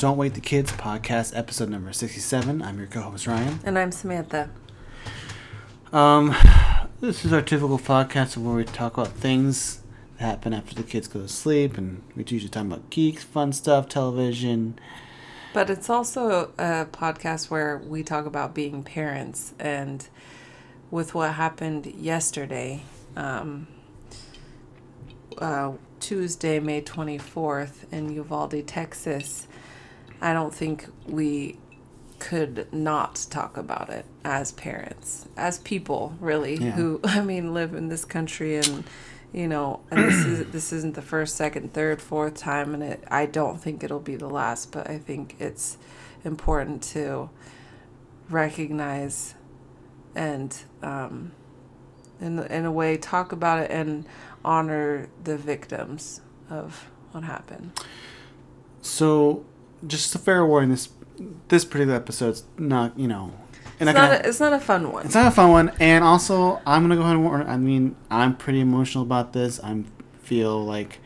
Don't Wake the Kids podcast, episode number 67. I'm your co host, Ryan. And I'm Samantha. Um, this is our typical podcast where we talk about things that happen after the kids go to sleep, and we usually talk about geeks, fun stuff, television. But it's also a podcast where we talk about being parents and with what happened yesterday, um, uh, Tuesday, May 24th in Uvalde, Texas, I don't think we could not talk about it as parents, as people, really, Yeah. who, I mean, live in this country and. You know, and this is this isn't the first, second, third, fourth time, and it. I don't think it'll be the last, but I think it's important to recognize and um, in in a way talk about it and honor the victims of what happened. So, just a fair warning this this particular episode's not, you know. It's not a, it's not a fun one. It's not a fun one, and also I'm gonna go ahead and warn. I mean, I'm pretty emotional about this. I feel like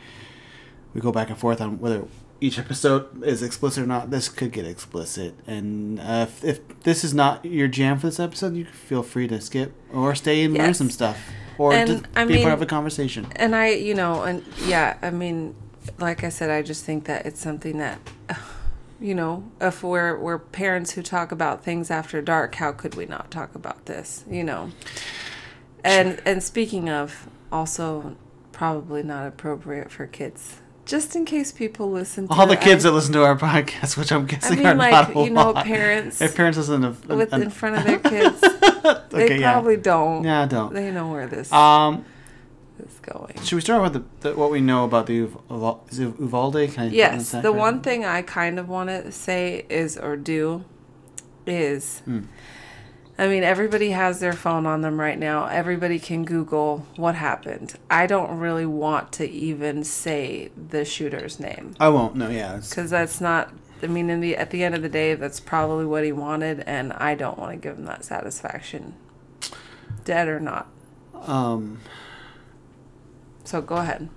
we go back and forth on whether each episode is explicit or not. This could get explicit, and uh, if, if this is not your jam for this episode, you feel free to skip or stay and learn some stuff, or And, just I be part of a conversation. and I, you know, and yeah, I mean, like I said, I just think that it's something that, you know, if we're we're parents who talk about things after dark, how could we not talk about this? You know, and and speaking of, also probably not appropriate for kids. Just in case people listen to All the kids I- that listen to our podcast, which I'm I guessing mean, are like not a you know, lot. parents If parents listen to with an- in front of their kids, they Okay, yeah. probably don't. yeah, don't. They know where this Um, is going. should we start with the, the what we know about the Uval- Uvalde? Can I Yes, the one thing I kind of want to say is or do is Hmm. I mean everybody has their phone on them right now. Everybody can Google what happened. I don't really want to even say the shooter's name I won't. No, yeah. cuz that's not I mean in the at the end of the day that's probably what he wanted and I don't want to give him that satisfaction. Dead or not. Um, So go ahead.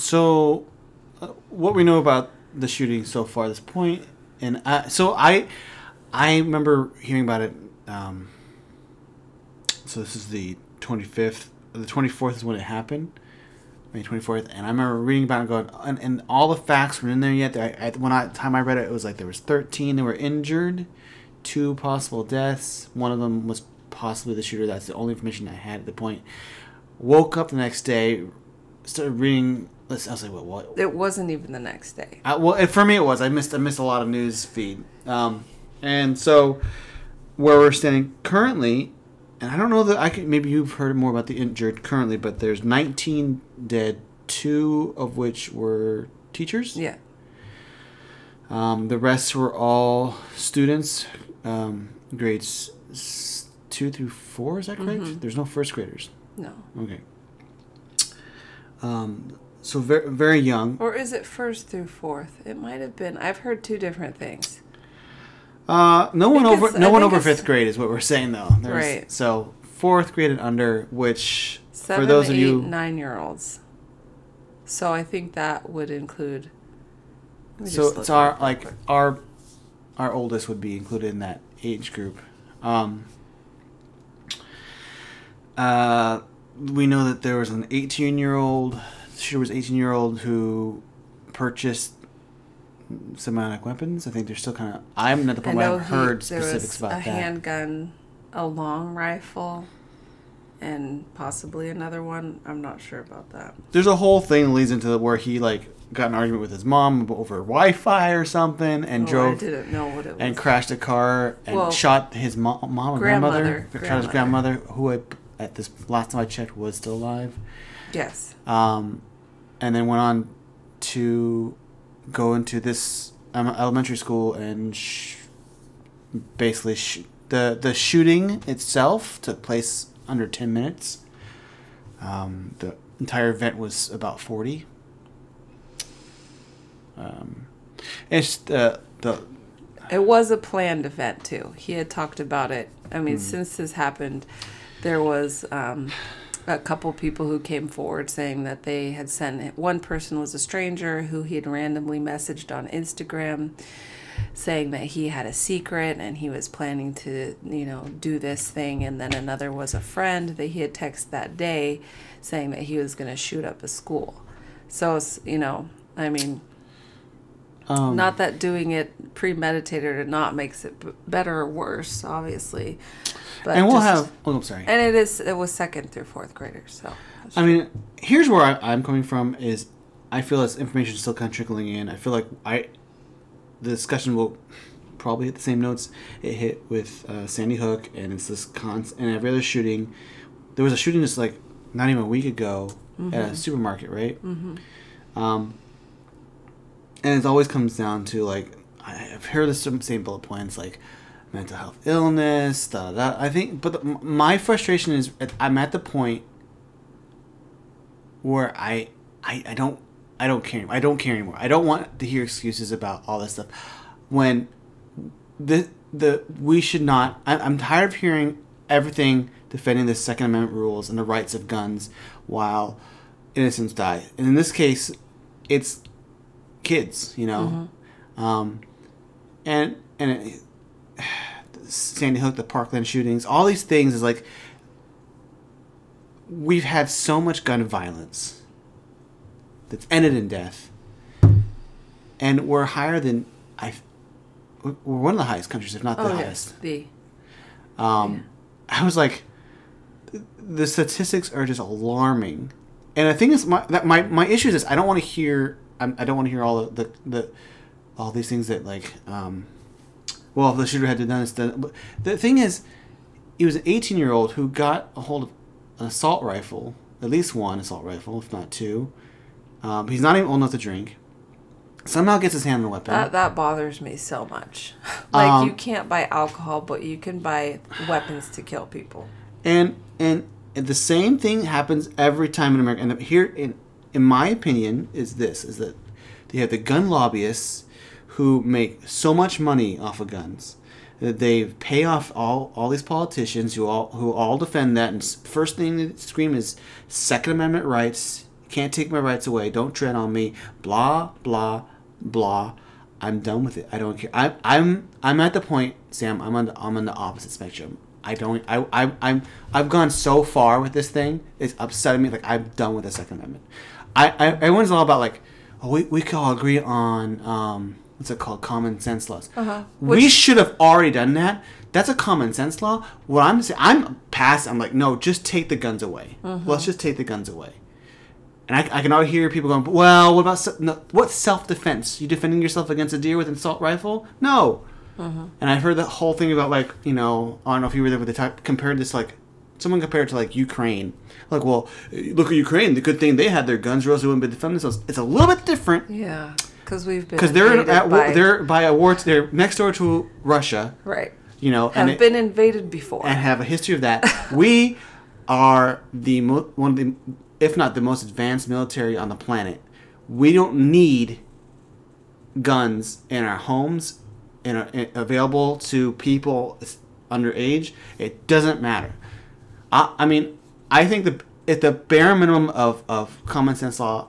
so, uh, what we know about the shooting so far this point, and I, so I, I remember hearing about it. Um, so this is the twenty fifth, the twenty fourth is when it happened, May twenty fourth, and I remember reading about it, and going, and, and all the facts were in there yet. I, I, when I time I read it, it was like there was thirteen that were injured, two possible deaths. One of them was possibly the shooter. That's the only information I had at the point. Woke up the next day, started reading. Let's. I was like, what? What? It wasn't even the next day. Uh, well, it- for me, it was. I missed. I missed a lot of news feed. Um, and so, where we're standing currently, and I don't know that I could. Maybe you've heard more about the injured currently, but there's 19 dead, two of which were teachers. Yeah. Um, the rest were all students, um, grades s- two through four. Is that correct? Mhm. There's no first graders. No. Okay. Um, so very very young. Or is it first through fourth? It might have been. I've heard two different things. Uh, no one over no I one over fifth grade is what we're saying though. There's- Right. So fourth grade and under, which Seven, for those eight, of you, nine year olds. So I think that would include. so it's our it up real like quick. our our oldest would be included in that age group. Um, uh, we know that there was an 18 year old. She was 18 year old who purchased semi-automatic weapons. I think they're still kind of. I'm not the I point where know I've he- heard there specifics was about a that. handgun, a long rifle, and possibly another one. I'm not sure about that. there's a whole thing that leads into the, where he like got an argument with his mom over Wi-Fi or something, and Oh, I drove didn't know what it was. and crashed a car and Well, shot his mo- mom or grandmother. grandmother, Shot his grandmother, who I, at this last time I checked was still alive. yes. Um, and then went on to go into this um, elementary school and sh- basically sh- the the shooting itself took place under ten minutes. Um, the entire event was about forty. Um, it's the the It was a planned event too. He had talked about it. I mean, Hmm. since this happened, there was um, a couple people who came forward saying that they had sent one person was a stranger who he had randomly messaged on Instagram saying that he had a secret and he was planning to, you know, do this thing and then another was a friend that he had texted that day saying that he was going to shoot up a school. So, you know, I mean, Um, not that doing it premeditated or not makes it b- better or worse, obviously. But and we'll just- have. Oh, I'm sorry. and it is it was second through fourth graders, so I mean, here's where I, I'm coming from. Is I feel as information is still kind of trickling in. I feel like I, the discussion will probably hit the same notes it hit with uh, Sandy Hook, and it's this constant and every other shooting. There was a shooting just like not even a week ago at a supermarket, right? Mm-hmm. Um, and it always comes down to like I- I've heard the same bullet points like mental health illness. Da, da, da. I think, but the, my frustration is I'm at the point where I, I I don't I don't care I don't care anymore. I don't want to hear excuses about all this stuff when the the we should not. I, I'm tired of hearing everything defending the Second Amendment rules and the rights of guns while innocents die. And in this case, it's kids. You know, um, and and it, Sandy Hook, the Parkland shootings, all these things is like we've had so much gun violence that's ended in death, and we're higher than I. We're one of the highest countries, if not the oh highest. yes, the Um, I was like, the statistics are just alarming, and the thing is, my that my my issue is this: I don't want to hear. I'm, I don't want to hear all the, the the all these things that like, um, well, if the shooter had to done this. But the thing is, he was an 18 year old who got a hold of an assault rifle, at least one assault rifle, if not two. Um, he's not even old enough to drink. Somehow gets his hand on the weapon. that that bothers me so much. like Um, you can't buy alcohol, but you can buy weapons to kill people. and and and the same thing happens every time in America. And here, in in my opinion, is this: is that they have the gun lobbyists who make so much money off of guns that they pay off all all these politicians who all who all defend that. And first thing they scream is Second Amendment rights. Can't take my rights away. Don't tread on me. Blah blah blah. I'm done with it. I don't care. I, I'm I'm at the point, Sam. I'm on the I'm on the opposite spectrum. I don't. I, I I'm I've gone so far with this thing. It's upsetting me. Like I'm done with the Second Amendment. I, I everyone's all about like, oh, we we can all agree on um what's it called common sense laws. Uh-huh. We should have already done that. That's a common sense law. What I'm saying, I'm past. I'm like, no, just take the guns away. Let's just take the guns away. And I, I can already hear people going, well, what about no, what's self defense? You defending yourself against a deer with an assault rifle? No. And I've heard the whole thing about like you know I don't know if you were there, but they talk, compared this like someone compared it to like Ukraine. Like, well, look at Ukraine. The good thing they had their guns, or else they wouldn't be defending themselves. It's a little bit different Yeah, because we've been because they're at by, they're by a war. They're next door to Russia. right You know, have and it- been invaded before. and have a history of that. we are the mo- one of the, if not the most advanced military on the planet. We don't need guns in our homes, in our, in- available to people underage. It doesn't matter. I, I mean, I think the if the bare minimum of, of common sense law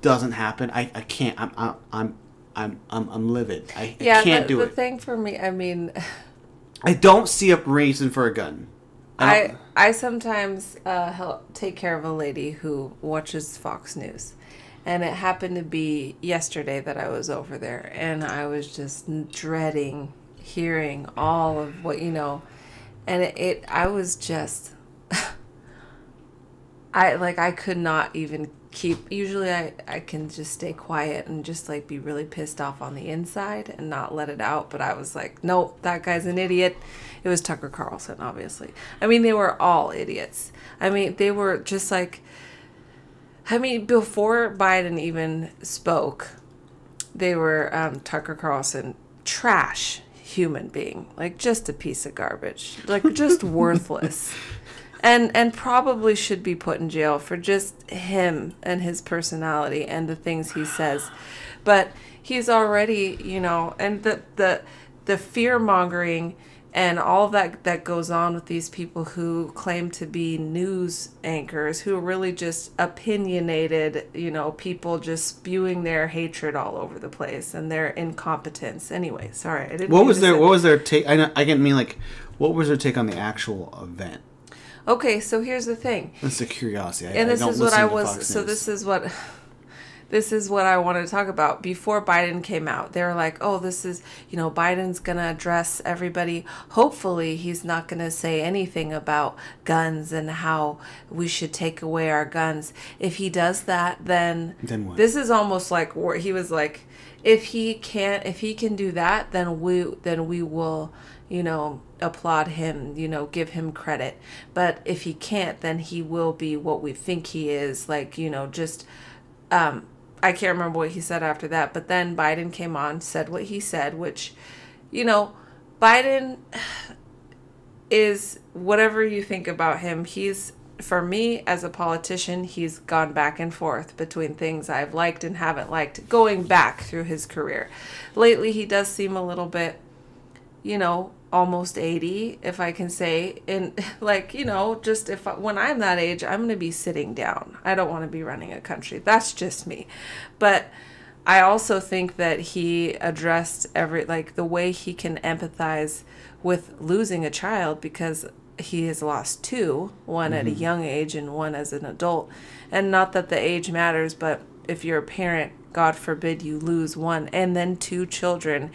doesn't happen, I, I can't. I'm I'm I'm I'm I'm, I'm livid. I, yeah, I can't the, do the it. thing for me, I mean, I don't see a reason for a gun. I I I sometimes uh, help take care of a lady who watches Fox News, and it happened to be yesterday that I was over there, and I was just dreading hearing all of what you know, and it, it I was just, I like I could not even keep. Usually I I can just stay quiet and just like be really pissed off on the inside and not let it out, but I was like, nope, that guy's an idiot. It was Tucker Carlson, obviously. I mean, they were all idiots. I mean, they were just like, I mean, before Biden even spoke, they were um, Tucker Carlson, trash human being, like just a piece of garbage, like just worthless. And, and probably should be put in jail for just him and his personality and the things he says, but he's already you know and the the the fear mongering and all that that goes on with these people who claim to be news anchors who are really just opinionated you know people just spewing their hatred all over the place and their incompetence anyway sorry i didn't What mean was to their What was their take? I know, I can mean like, what was their take on the actual event? Okay so here's the thing That's a curiosity. I, and this is what I was. So this is what. This is what I wanted to talk about. Before Biden came out, they were like, "Oh, this is you know Biden's gonna address everybody. Hopefully, he's not gonna say anything about guns and how we should take away our guns. If he does that, then Then what? this is almost like where he was like, if he can't, if he can do that, then we then we will, you know, applaud him, you know, give him credit. But if he can't, then he will be what we think he is, like you know, just. Um, I can't remember what he said after that, but then Biden came on, said what he said, which, you know, Biden is whatever you think about him, he's for me as a politician, he's gone back and forth between things I've liked and haven't liked going back through his career. Lately, he does seem a little bit, you know, almost 80, if I can say. And like, you know, just if I, when I'm that age, I'm going to be sitting down. I don't want to be running a country. That's just me. But I also think that he addressed every like the way he can empathize with losing a child because he has lost two, one at a mm-hmm. young age and one as an adult. And not that the age matters, but if you're a parent, God forbid you lose one and then two children,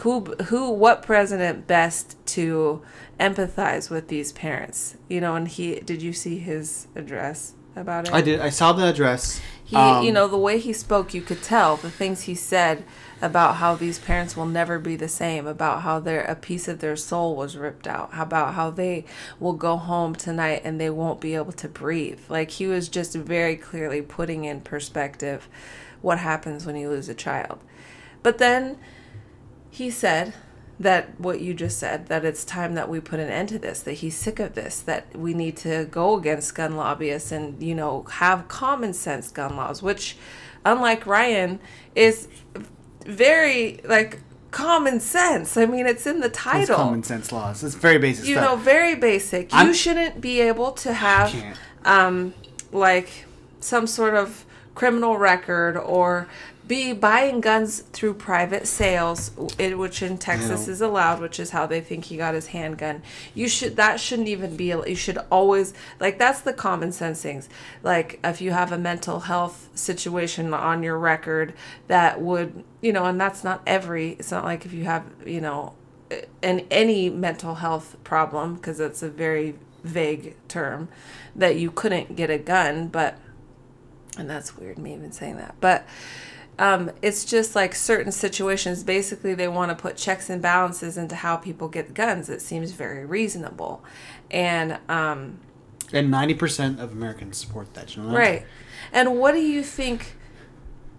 who who what president best to empathize with these parents? You know, and he did you see his address about it? I did. I saw the address. He, Um, you know, the way he spoke, you could tell the things he said about how these parents will never be the same, about how their a piece of their soul was ripped out, how about how they will go home tonight and they won't be able to breathe. Like he was just very clearly putting in perspective what happens when you lose a child. But then he said that what you just said that it's time that we put an end to this that he's sick of this that we need to go against gun lobbyists and you know have common sense gun laws which unlike ryan is very like common sense i mean it's in the title. It's common sense laws. It's very basic you know very basic you I'm- shouldn't be able to have um like some sort of criminal record or be buying guns through private sales which in texas is allowed which is how they think he got his handgun. You should that shouldn't even be you should always like that's the common sense things. Like if you have a mental health situation on your record that would you know and that's not every it's not like if you have you know an any mental health problem because it's a very vague term that you couldn't get a gun but and that's weird me even saying that but um, it's just like certain situations basically they want to put checks and balances into how people get guns it seems very reasonable and um, And ninety percent of Americans support that. You know that? Right. And what do you think?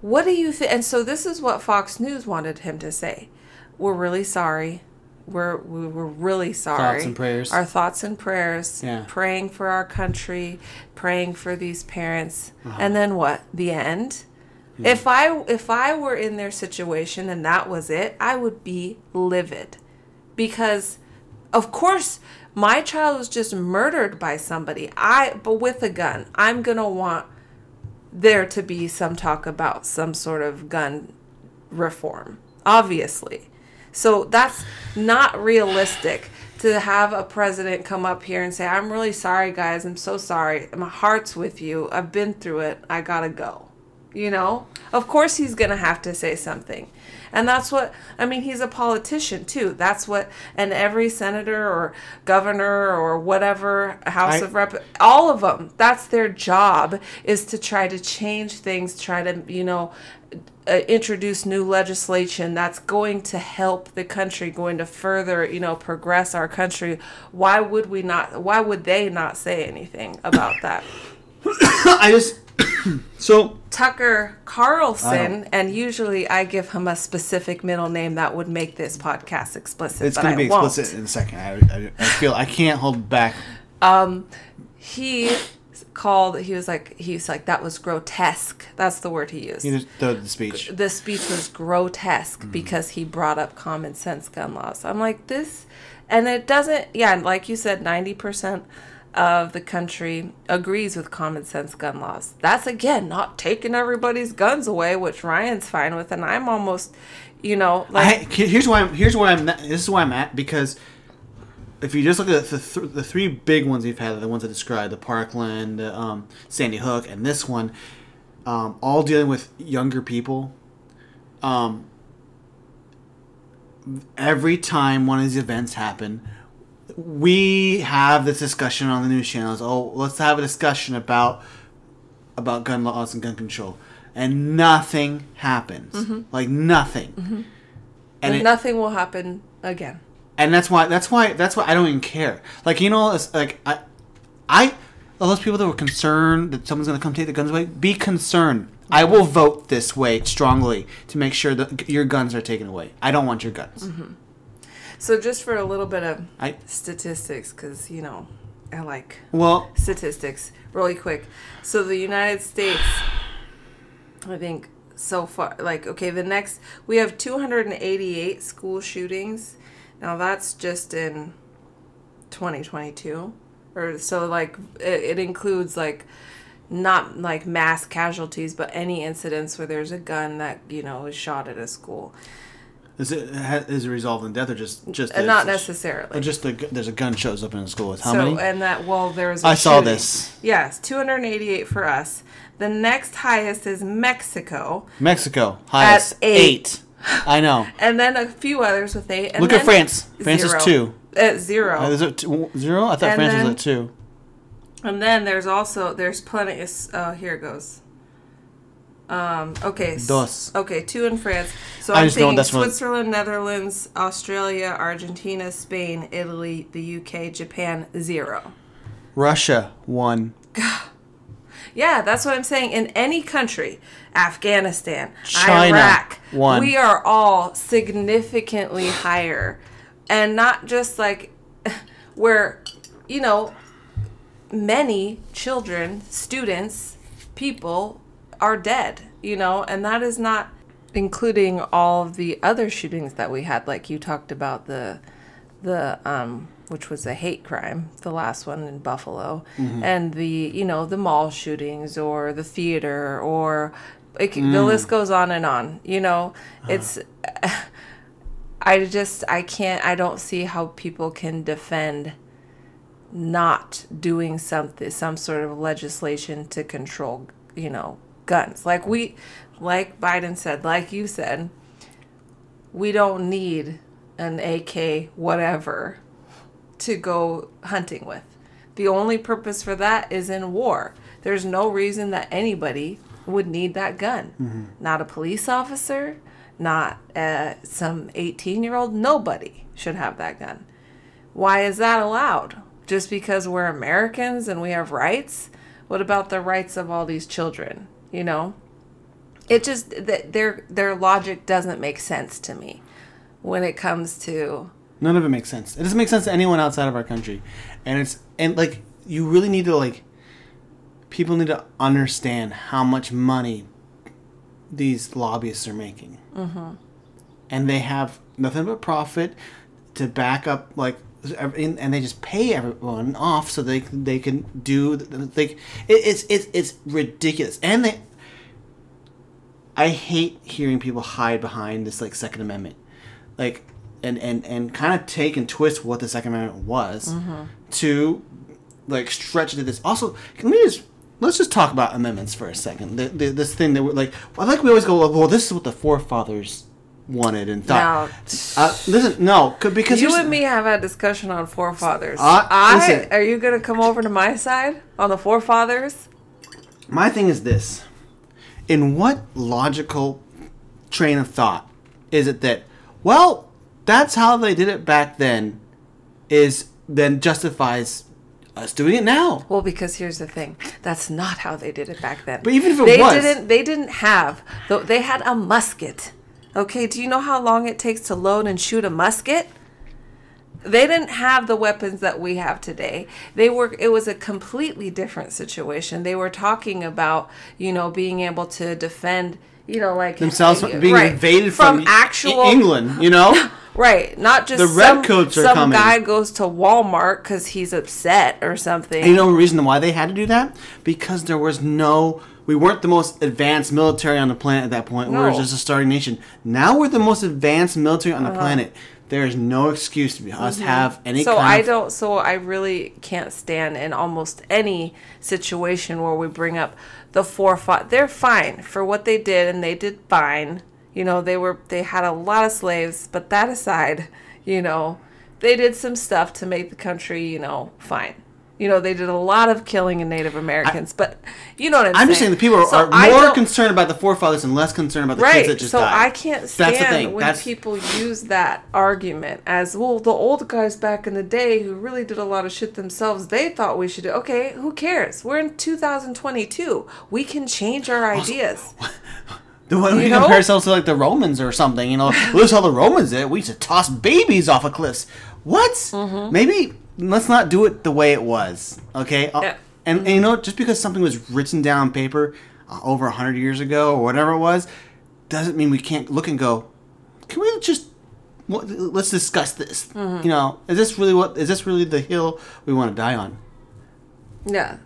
What do you think? And so this is what Fox News wanted him to say. We're really sorry. We're we were really sorry. Thoughts and prayers. Our thoughts and prayers. Yeah. Praying for our country, praying for these parents, Uh-huh. and then what? The end. Hmm. If I if I were in their situation and that was it, I would be livid, because, of course, my child was just murdered by somebody. I but with a gun. I'm gonna want there to be some talk about some sort of gun reform, obviously. So that's not realistic to have a president come up here and say, I'm really sorry, guys. I'm so sorry. My heart's with you. I've been through it. I gotta go. You know? Of course he's gonna have to say something. And that's what, I mean, he's a politician too. That's what, and every senator or governor or whatever, House I- of Rep, all of them, that's their job is to try to change things, try to, you know, uh, introduce new legislation that's going to help the country, going to further, you know, progress our country. Why would we not, why would they not say anything about that? I just so Tucker Carlson, and usually I give him a specific middle name that would make this podcast explicit. it's going I to be won't. explicit in a second. I, I, I feel I can't hold back. Um, he called. He was like, he was like, that was grotesque. That's the word he used. Just- the, the speech. the speech was grotesque mm-hmm. because he brought up common sense gun laws. I'm like this, and it doesn't. Yeah, like you said, ninety percent of the country agrees with common sense gun laws. That's again not taking everybody's guns away, which Ryan's fine with, and I'm almost, you know, I, like here's why I'm here's where I'm at- this is why I'm at because if you just look at the th- the three big ones we've had, the ones I described, the Parkland, the, um, Sandy Hook, and this one, um, all dealing with younger people. Um, every time one of these events happen, we have this discussion on the news channels. Oh, let's have a discussion about about gun laws and gun control, and nothing happens. Mm-hmm. Like nothing. Mm-hmm. And it, nothing will happen again. and that's why that's why that's why I don't even care. Like you know, it's like I, I, all those people that were concerned that someone's gonna come take the guns away, be concerned. I will vote this way strongly to make sure that your guns are taken away. I don't want your guns. Mm-hmm. So just for a little bit of I statistics, because you know, I like well, statistics really quick. So the United States, I think so far, like okay, the next we have 288 school shootings. Now that's just in 2022, or so like it, it includes like not like mass casualties, but any incidents where there's a gun that you know is shot at a school. Is it is it resolved in death or just just Uh, not necessarily. just the, there's a gun shows up in the school. How so many? and that well there's a I saw this. Yes, 288 for us. The next highest is Mexico, Mexico highest eight. I know. and then a few others with eight. And Look at France. France zero. is two. At zero. Uh, is it two, zero? I thought And France then- was at two. And then there's also there's plenty. Of, oh, here it goes. Um. Okay. Dos. Okay, two in France. So I I'm just know thinking that's what- Switzerland, Netherlands, Australia, Argentina, Spain, Italy, the UK, Japan, zero. Russia one. Yeah, that's what I'm saying. In any country, Afghanistan, China, Iraq, one. we are all significantly higher. And not just like where, you know, many children, students, people are dead, you know, and that is not including all of the other shootings that we had like you talked about the the um which was a hate crime the last one in buffalo mm-hmm. and the you know the mall shootings or the theater or it, can the mm. list goes on and on you know? Uh-huh. It's i just i can't i don't see how people can defend not doing something some sort of legislation to control you know guns like we like biden said like you said we don't need an AK whatever to go hunting with. The only purpose for that is in war. There's no reason that anybody would need that gun. Not a police officer, not uh, some 18 year old. Nobody should have that gun. Why is that allowed? Just because we're Americans and we have rights? What about the rights of all these children? You know? It just that their their logic doesn't make sense to me when it comes to None of it makes sense. It doesn't make sense to anyone outside of our country, and it's and like you really need to like people need to understand how much money these lobbyists are making, mm-hmm. and they have nothing but profit to back up like and and they just pay everyone off so they they can do they it's it's it's ridiculous and they I hate hearing people hide behind this like Second Amendment, like and and and kind of take and twist what the Second Amendment was mm-hmm. to like stretch it to this. Also, can we just let's just talk about amendments for a second. The, the, this thing that we're like, I like we always go, well, this is what the forefathers wanted and thought. now. Uh, listen, no, because You and me have had discussion on forefathers. Uh, I listen. are you gonna come over to my side on the forefathers? My thing is this: in what logical train of thought is it that, well, that's how they did it back then, is then justifies us doing it now? Well, because here's the thing. That's not how they did it back then. But even if it they was- didn't they didn't have they had a musket. Okay, do you know how long it takes to load and shoot a musket? They didn't have the weapons that we have today. They were it was a completely different situation. They were talking about, you know, being able to defend, you know, like Themselves uh, being right, invaded from, actual E- England, you know? Right, not just The some, redcoats are some coming. guy goes to Walmart because he's upset or something. And you know the reason why they had to do that? Because there was no. We weren't the most advanced military on the planet at that point. We were just a starting nation. Now we're the most advanced military on the Uh-huh. planet. There is no excuse to us have any Mm-hmm. so kind I of. don't. So I really can't stand in almost any situation where we bring up the four. forefathers. They're fine for what they did, and they did fine. You know, they were they had a lot of slaves, but that aside, you know, they did some stuff to make the country, you know, fine. You know, they did a lot of killing in Native Americans, but you know what I'm, I'm just saying the people are, So are I more concerned about the forefathers and less concerned about the right. kids that just so died. I can't stand That's the thing. when That's people use that argument as well. The old guys back in the day who really did a lot of shit themselves, they thought we should do. Okay, who cares? We're in 2022. We can change our ideas. the one we you know? compare ourselves to like the Romans or something. You know, this is how the Romans did. We used to toss babies off of cliffs. What? Mm-hmm. Maybe let's not do it the way it was. Okay. Uh, Yeah. And, and you know, just because something was written down on paper uh, over a hundred years ago or whatever it was, doesn't mean we can't look and go. Can we just let's discuss this? Mm-hmm. You know, is this really what is this really the hill we want to die on? Yeah.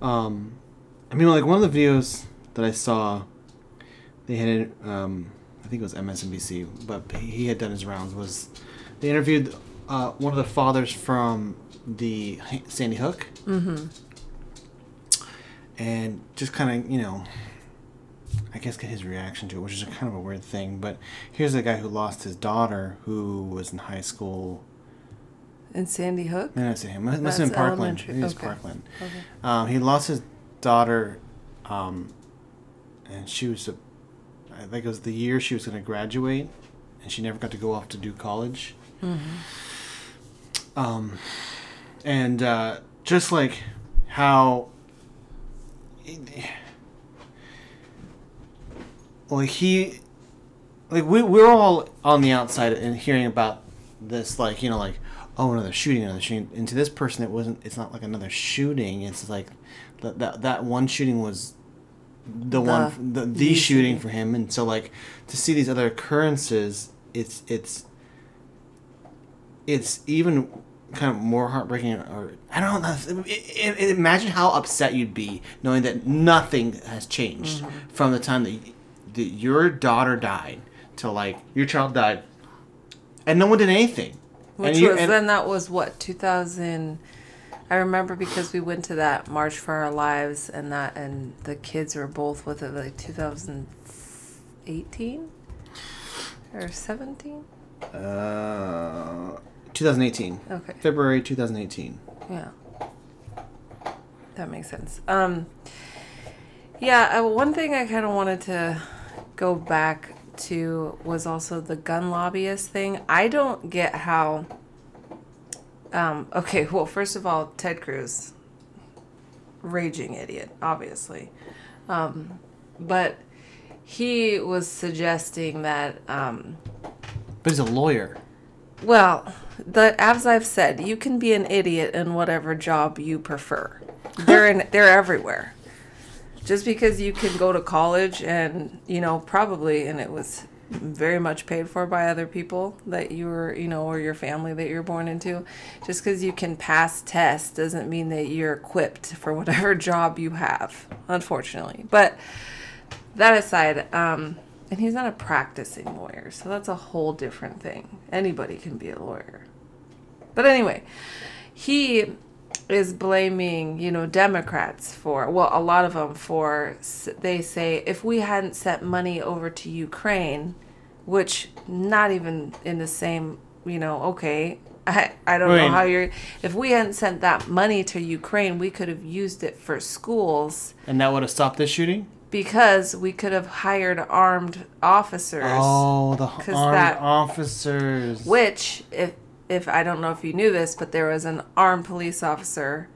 Um, I mean, like one of the videos that I saw, they had, um, I think it was MSNBC, but he he had done his rounds. Was they interviewed uh, one of the fathers from the Sandy Hook, mm-hmm. and just kind of you know, I guess get his reaction to it, which is a kind of a weird thing. But here's a guy who lost his daughter, who was in high school. In Sandy Hook. No, not him. Must have been Parkland. elementary. He Okay. Parkland. Okay. Um, he lost his daughter, um, and she was, a, I think it was the year she was going to graduate, and she never got to go off to do college. Um, and uh, just like how, like he, like we we're all on the outside and hearing about this, like you know, like oh another shooting, another shooting. And to this person, it wasn't. It's not like another shooting. It's like that that that one shooting was the, one the, the the shooting shooting. for him. And so like to see these other occurrences, it's it's it's even kind of more heartbreaking or I don't know. It, it, imagine how upset you'd be knowing that nothing has changed Mm-hmm. from the time that, that your daughter died to like your child died, and no one did anything. Which and you- was and- then that was what 2000 I remember because we went to that March for Our Lives and that and the kids were both with it like 2018 or 17 uh, 2018, okay February 2018. yeah that makes sense um yeah uh, one thing I kind of wanted to go back to was also the gun lobbyist thing I don't get how um, okay, well, first of all, Ted Cruz, raging idiot, obviously. Um, but he was suggesting that, um, But he's a lawyer. Well, the as I've said, you can be an idiot in whatever job you prefer. They're in, they're everywhere. Just because you can go to college and you know probably, and it was very much paid for by other people that you were, you know, or your family that you're born into. Just because you can pass tests doesn't mean that you're equipped for whatever job you have, unfortunately. But that aside, um, and he's not a practicing lawyer, so that's a whole different thing. Anybody can be a lawyer. But anyway, he is blaming, you know, Democrats for, well, a lot of them for, they say, if we hadn't sent money over to Ukraine, which not even in the same, you know, okay, I, I don't know how you're, if we hadn't sent that money to Ukraine, we could have used it for schools And that would have stopped this shooting? Because we could have hired armed officers. Oh, the armed that- officers. Which, if if I don't know if you knew this, but there was an armed police officer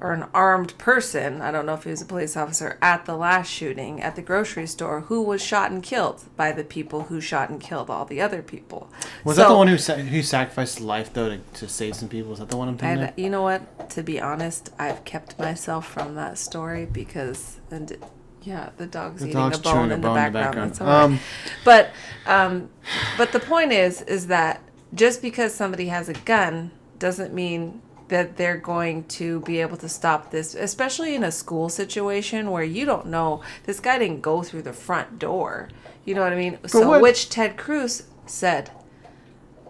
or an armed person, I don't know if he was a police officer, at the last shooting at the grocery store who was shot and killed by the people who shot and killed all the other people. Was So- that the one who sa- who sacrificed his life though to, to save some people? Is that the one I'm thinking I, of? you know what? To be honest, I've kept myself from that story because, and yeah, the dog's The eating dog's a bone, chewing a in, bone the in the background. background. That's all right. Um, but, um, but the point is, is that just because somebody has a gun doesn't mean that they're going to be able to stop this, especially in a school situation where you don't know this guy didn't go through the front door. You know what I mean? so, what- which Ted Cruz said,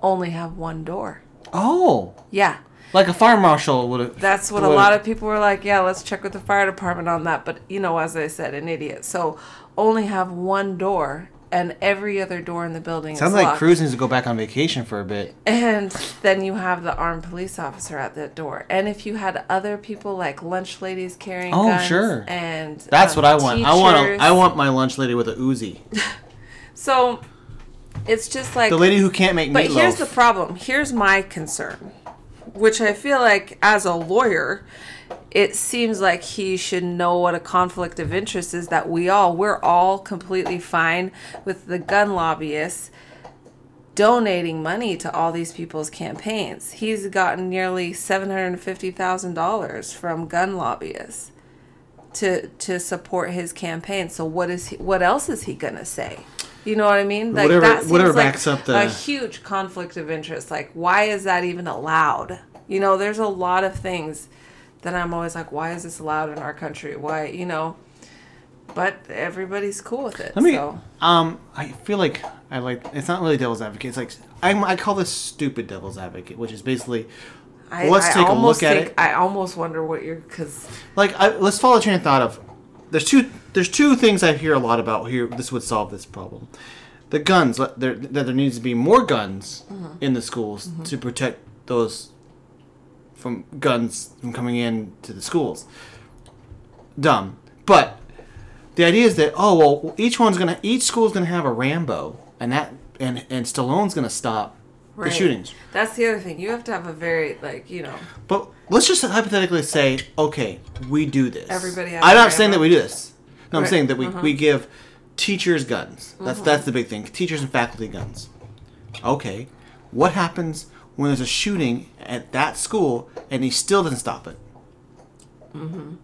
only have one door. Oh, Yeah. Like a fire marshal would have. That's what a lot of people were like, yeah, let's check with the fire department on that. But, you know, as I said, an idiot. So only have one door and every other door in the building Sounds is like locked. Cruz needs to go back on vacation for a bit. And then you have the armed police officer at that door. And if you had other people like lunch ladies carrying Oh, guns sure. and That's um, what I want. I want. A, teachers. I want my lunch lady with a Uzi. So it's just like The lady who can't make But meatloaf. here's the problem. Here's my concern, which I feel like as a lawyer, it seems like he should know what a conflict of interest is that we all we're all completely fine with the gun lobbyists donating money to all these people's campaigns. He's gotten nearly $750,000 from gun lobbyists to to support his campaign. So what is he what else is he going to say? You know what I mean? Like Whatever- that seems whatever like backs up the- a huge conflict of interest. Like why is that even allowed? You know, there's a lot of things that I'm always like why is this allowed in our country? Why, you know, but everybody's cool with it. Let me. so Um, I feel like I like. It's not really devil's advocate. It's like I, I call this stupid devil's advocate, which is basically I, let's I take a almost look at think, it. I almost wonder what you're because like I, let's follow the train of thought of there's two there's two things I hear a lot about here. This would solve this problem. The guns. let- There that there needs to be more guns mm-hmm. in the schools mm-hmm. to protect those from guns from coming in to the schools. Dumb, but the idea is that oh well each one's gonna each school's gonna have a Rambo and that and and Stallone's gonna stop the shootings. That's the other thing. You have to have a very like you know. But let's just hypothetically say, okay, we do this. Everybody has I'm not saying that we do this. No, I'm Right. saying that we, we mm-hmm. give teachers guns. That's mm-hmm. that's the big thing. Teachers and faculty guns. Okay, what happens when there's a shooting at that school and he still doesn't stop it? Mm-hmm.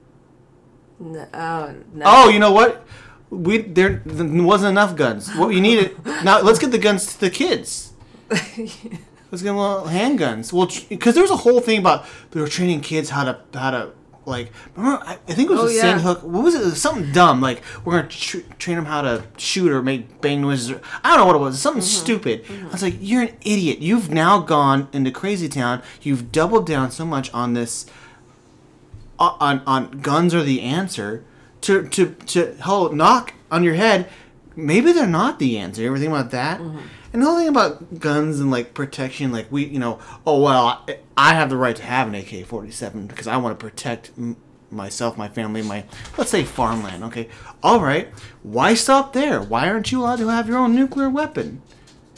No, oh, no. Oh, you know what? We there, there wasn't enough guns. What you needed now? Let's get the guns to the kids. Let's get them little handguns. Well, because there was a whole thing about they were training kids how to how to like. Remember, I, I think it was Oh, a yeah. Sandhook. What was it? It was something dumb. Like we're gonna tr- train them how to shoot or make bang noises. Or, I don't know what it was. Something Mm-hmm. stupid. I was like, you're an idiot. You've now gone into crazy town. You've doubled down so much on this. On on guns are the answer. To to to hell knock on your head. Maybe they're not the answer. You ever think about that? Mm-hmm. And the whole thing about guns and like protection, like we, you know, oh well, I, I have the right to have an AK forty seven because I want to protect m- myself, my family, my let's say farmland. Okay, all right. Why stop there? Why aren't you allowed to have your own nuclear weapon?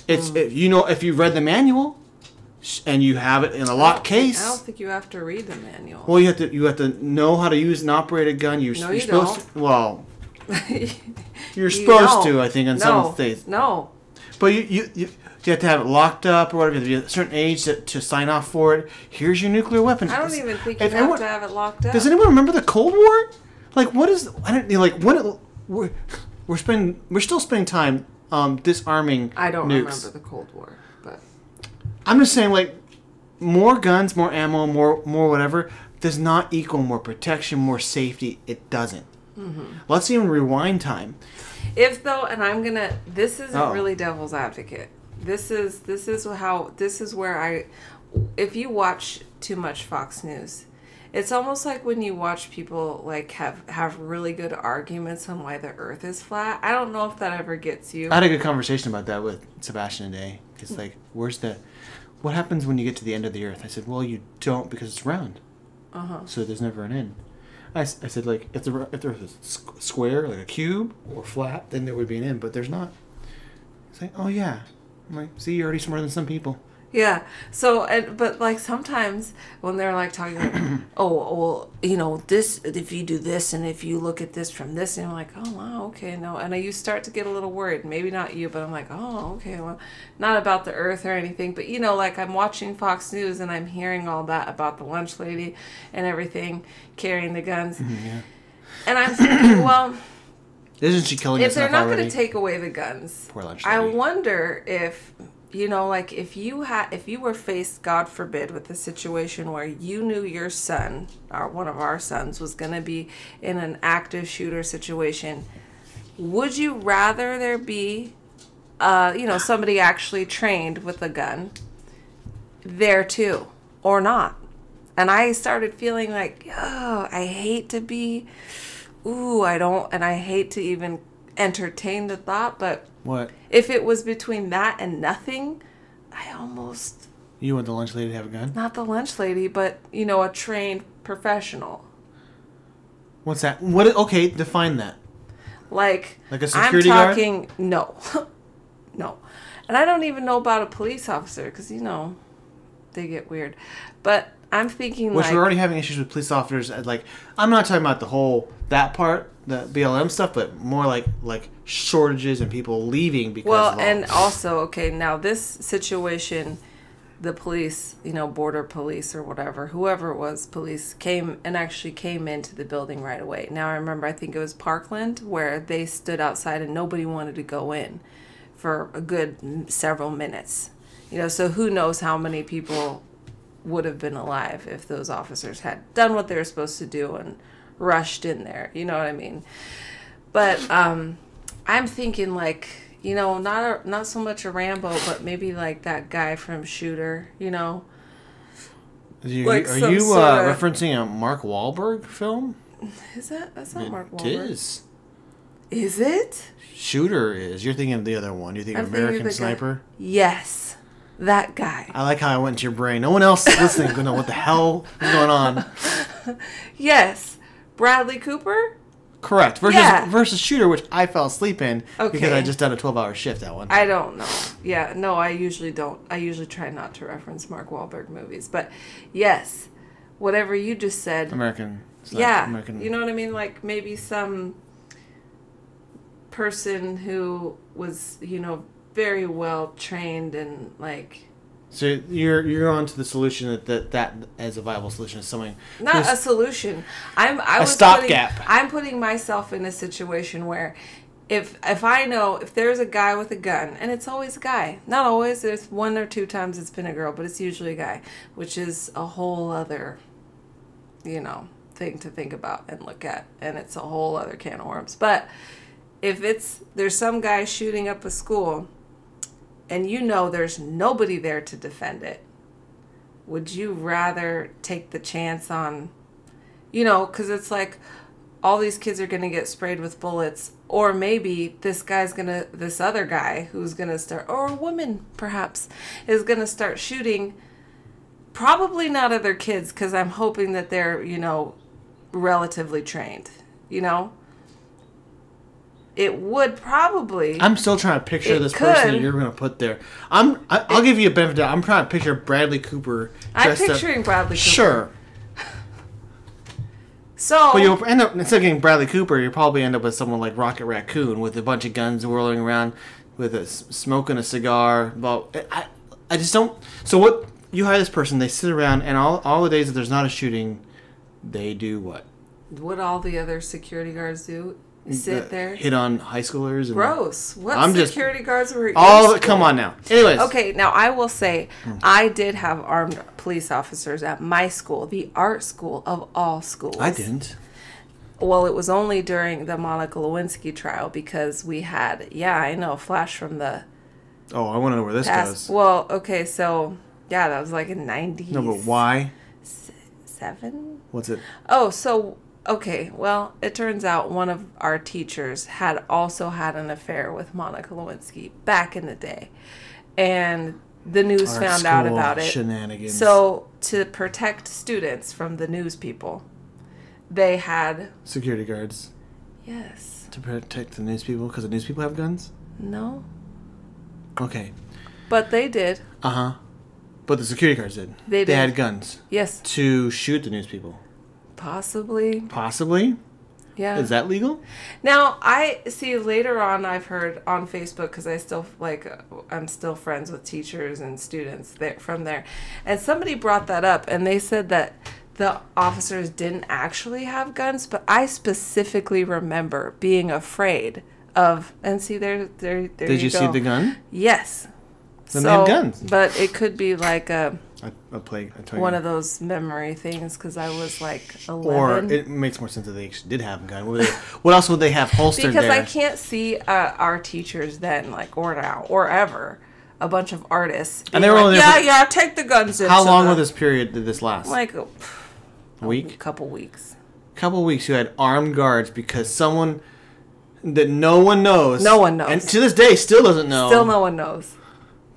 It's mm. if you know if you read the manual and you have it in a locked case. I don't think you have to read the manual. Well, you have to you have to know how to use an operated gun. You're, No, you're you supposed don't. to. Well, you're You supposed don't. to. I think in no, some states. No. But you, you, you, you have to have it locked up or whatever. You have to be a certain age to, to sign off for it. Here's your nuclear weapon. I don't even think you if have anyone- to have it locked up. Does anyone remember the Cold War? Like, what is? I don't you know, like what. We're we're spending we're still spending time um, disarming. I don't nukes. remember the Cold War, but I'm just saying, like, more guns, more ammo, more more whatever does not equal more protection, more safety. It doesn't. Mm-hmm. Let's even rewind time. If though, and I'm gonna. This isn't Oh. really devil's advocate. This is this is how this is where I. If you watch too much Fox News, it's almost like when you watch people like have have really good arguments on why the Earth is flat. I don't know if that ever gets you. I had a good conversation about that with Sebastian today. It's like, where's the, what happens when you get to the end of the Earth? I said, well, you don't because it's round, Uh huh. so there's never an end. I, I said, like, if the if there was a square, like a cube or flat, then there would be an end, but there's not. It's like, oh yeah, I'm like, see, you're already smarter than some people. Yeah. So, and but like sometimes when they're like talking, like, oh, well, you know, this if you do this and if you look at this from this, and I'm like, oh wow, okay, no, and I you start to get a little worried. Maybe not you, but I'm like, oh, okay, well, not about the Earth or anything, but you know, like I'm watching Fox News and I'm hearing all that about the lunch lady and everything carrying the guns, mm-hmm, yeah. and I'm thinking, well. Isn't she killing if they're not going to take away the guns Poor lunch lady. i wonder if you know like if you had if you were faced god forbid with a situation where you knew your son or one of our sons was going to be in an active shooter situation would you rather there be uh, you know somebody actually trained with a gun there too or not? And i started feeling like oh i hate to be ooh i don't and i hate to even entertain the thought but what? if it was between that and nothing i almost You want the lunch lady to have a gun? not the lunch lady but you know a trained professional What's that? What? Okay, define that. like Like a security i'm guard? talking no no and i don't even know about a police officer because you know they get weird but i'm thinking Which like we're already having issues with police officers. uh, Like, I'm not talking about the whole that part, the BLM stuff, but more like like shortages and people leaving because. Well, and also, okay, now this situation, the police, you know, border police or whatever, whoever it was, police came and actually came into the building right away. Now I remember, I think it was Parkland, where they stood outside and nobody wanted to go in for a good several minutes. You know, so who knows how many people would have been alive if those officers had done what they were supposed to do and rushed in there. You know what I mean? But um, I'm thinking like you know not a, not so much a Rambo, but maybe like that guy from Shooter. You know, Are you, like are you uh, of- referencing a Mark Wahlberg film? is that that's not Mark Wahlberg? is. Is it? Shooter is. You're thinking of the other one. You're thinking I'm thinking American guy- Sniper. Yes, that guy. I like how I went into your brain. No one else listening is gonna know what the hell is going on. Yes, Bradley Cooper. Correct. Versus Yeah. versus Shooter, which I fell asleep in okay. because I just done a 12 hour shift that one. I don't know. Yeah, no, I usually don't. I usually try not to reference Mark Wahlberg movies, but yes, whatever you just said. American. Yeah American. you know what i mean like maybe some person who was you know very well trained and like So you're you're on to the solution that that, that as a viable solution is something not a solution i'm i A was stopgap. putting, i'm putting myself in a situation where if if i know if there's a guy with a gun and it's always a guy not always there's one or two times it's been a girl but it's usually a guy which is a whole other you know thing to think about and look at and it's a whole other can of worms but if it's there's some guy shooting up a school and you know there's nobody there to defend it would you rather take the chance on you know because it's like all these kids are going to get sprayed with bullets or maybe this guy's going to this other guy who's going to start or a woman perhaps is going to start shooting probably not other kids because i'm hoping that they're you know relatively trained you know it would probably I'm still trying to picture this person that you're going to put there. I'm. I, I'll give you a benefit. of the doubt. I'm trying to picture Bradley Cooper. i'm dressed up- picturing bradley cooper Sure, so but you'll end up instead of getting Bradley Cooper, you'll probably end up with someone like Rocket Raccoon with a bunch of guns whirling around, with a smoking a cigar. Well, I, I just don't. So what? You hire this person. They sit around, and all all the days that there's not a shooting, they do what? what all the other security guards do sit Uh, there hit on high schoolers. And gross what I'm just- security guards were All. Come on now. Anyways. Okay, now I will say I did have armed police officers at my school, the art school of all schools. I didn't. Well, it was only during the Monica Lewinsky trial because we had, yeah, I know, flash from the Oh, I want to know where this past. goes. Well, okay, so yeah, that was like in '90s. No, but why? Seven. What's it? Oh, so okay. Well, it turns out one of our teachers had also had an affair with Monica Lewinsky back in the day, and the news Art found out about it. Shenanigans. So to protect students from the news people, they had security guards yes, to protect the news people because the news people have guns. no, Okay. but they did. Uh huh. But the security guards did. They did. They had guns Yes, to shoot the news people. Possibly. Possibly. Yeah. Is that legal? Now I see later on. I've heard on Facebook because I still like I'm still friends with teachers and students there from there, and somebody brought that up and they said that the officers didn't actually have guns, but I specifically remember being afraid of. And see there, there, there. Did you, see go. the gun? Yes. Then they have guns. But it could be like a I, I'll play. I tell you. one of those memory things because I was like eleven. or it makes more sense that they actually did have a gun. What, they, what else would they have holstered because there? I can't see uh, our teachers then, like or now or ever, a bunch of artists. And they were like, only there yeah, for- yeah, take the guns. In How long that- will this period did this last? Like a, a week. A couple weeks. a couple weeks you had armed guards because someone that no one knows No one knows. and to this day still doesn't know Still, no one knows.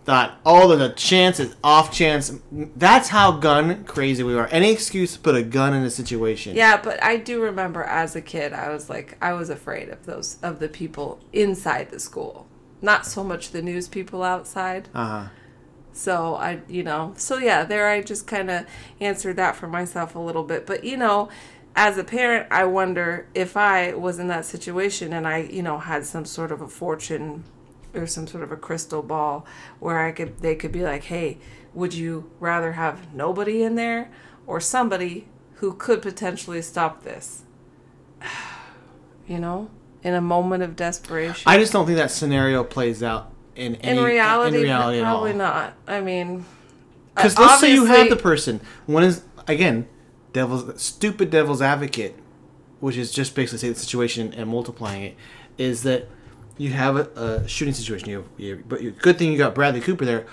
Thought oh there's a chance it's off chance. That's how gun crazy we are. Any excuse to put a gun in a situation. Yeah, but I do remember as a kid, I was like, I was afraid of those of the people inside the school, not so much the news people outside. uh-huh. So I, you know, so yeah, there I just kind of answered that for myself a little bit. But you know, as a parent, I wonder if I was in that situation and I, you know, had some sort of a fortune or some sort of a crystal ball where I could, they could be like, hey, would you rather have nobody in there or somebody who could potentially stop this? You know, in a moment of desperation. i just don't think that scenario plays out in in reality, in reality probably not. I mean, because uh, let's say you have the person one is again devil's stupid devil's advocate which is just basically say the situation and multiplying it is that you have a, a shooting situation you, you but you, good thing you got bradley cooper there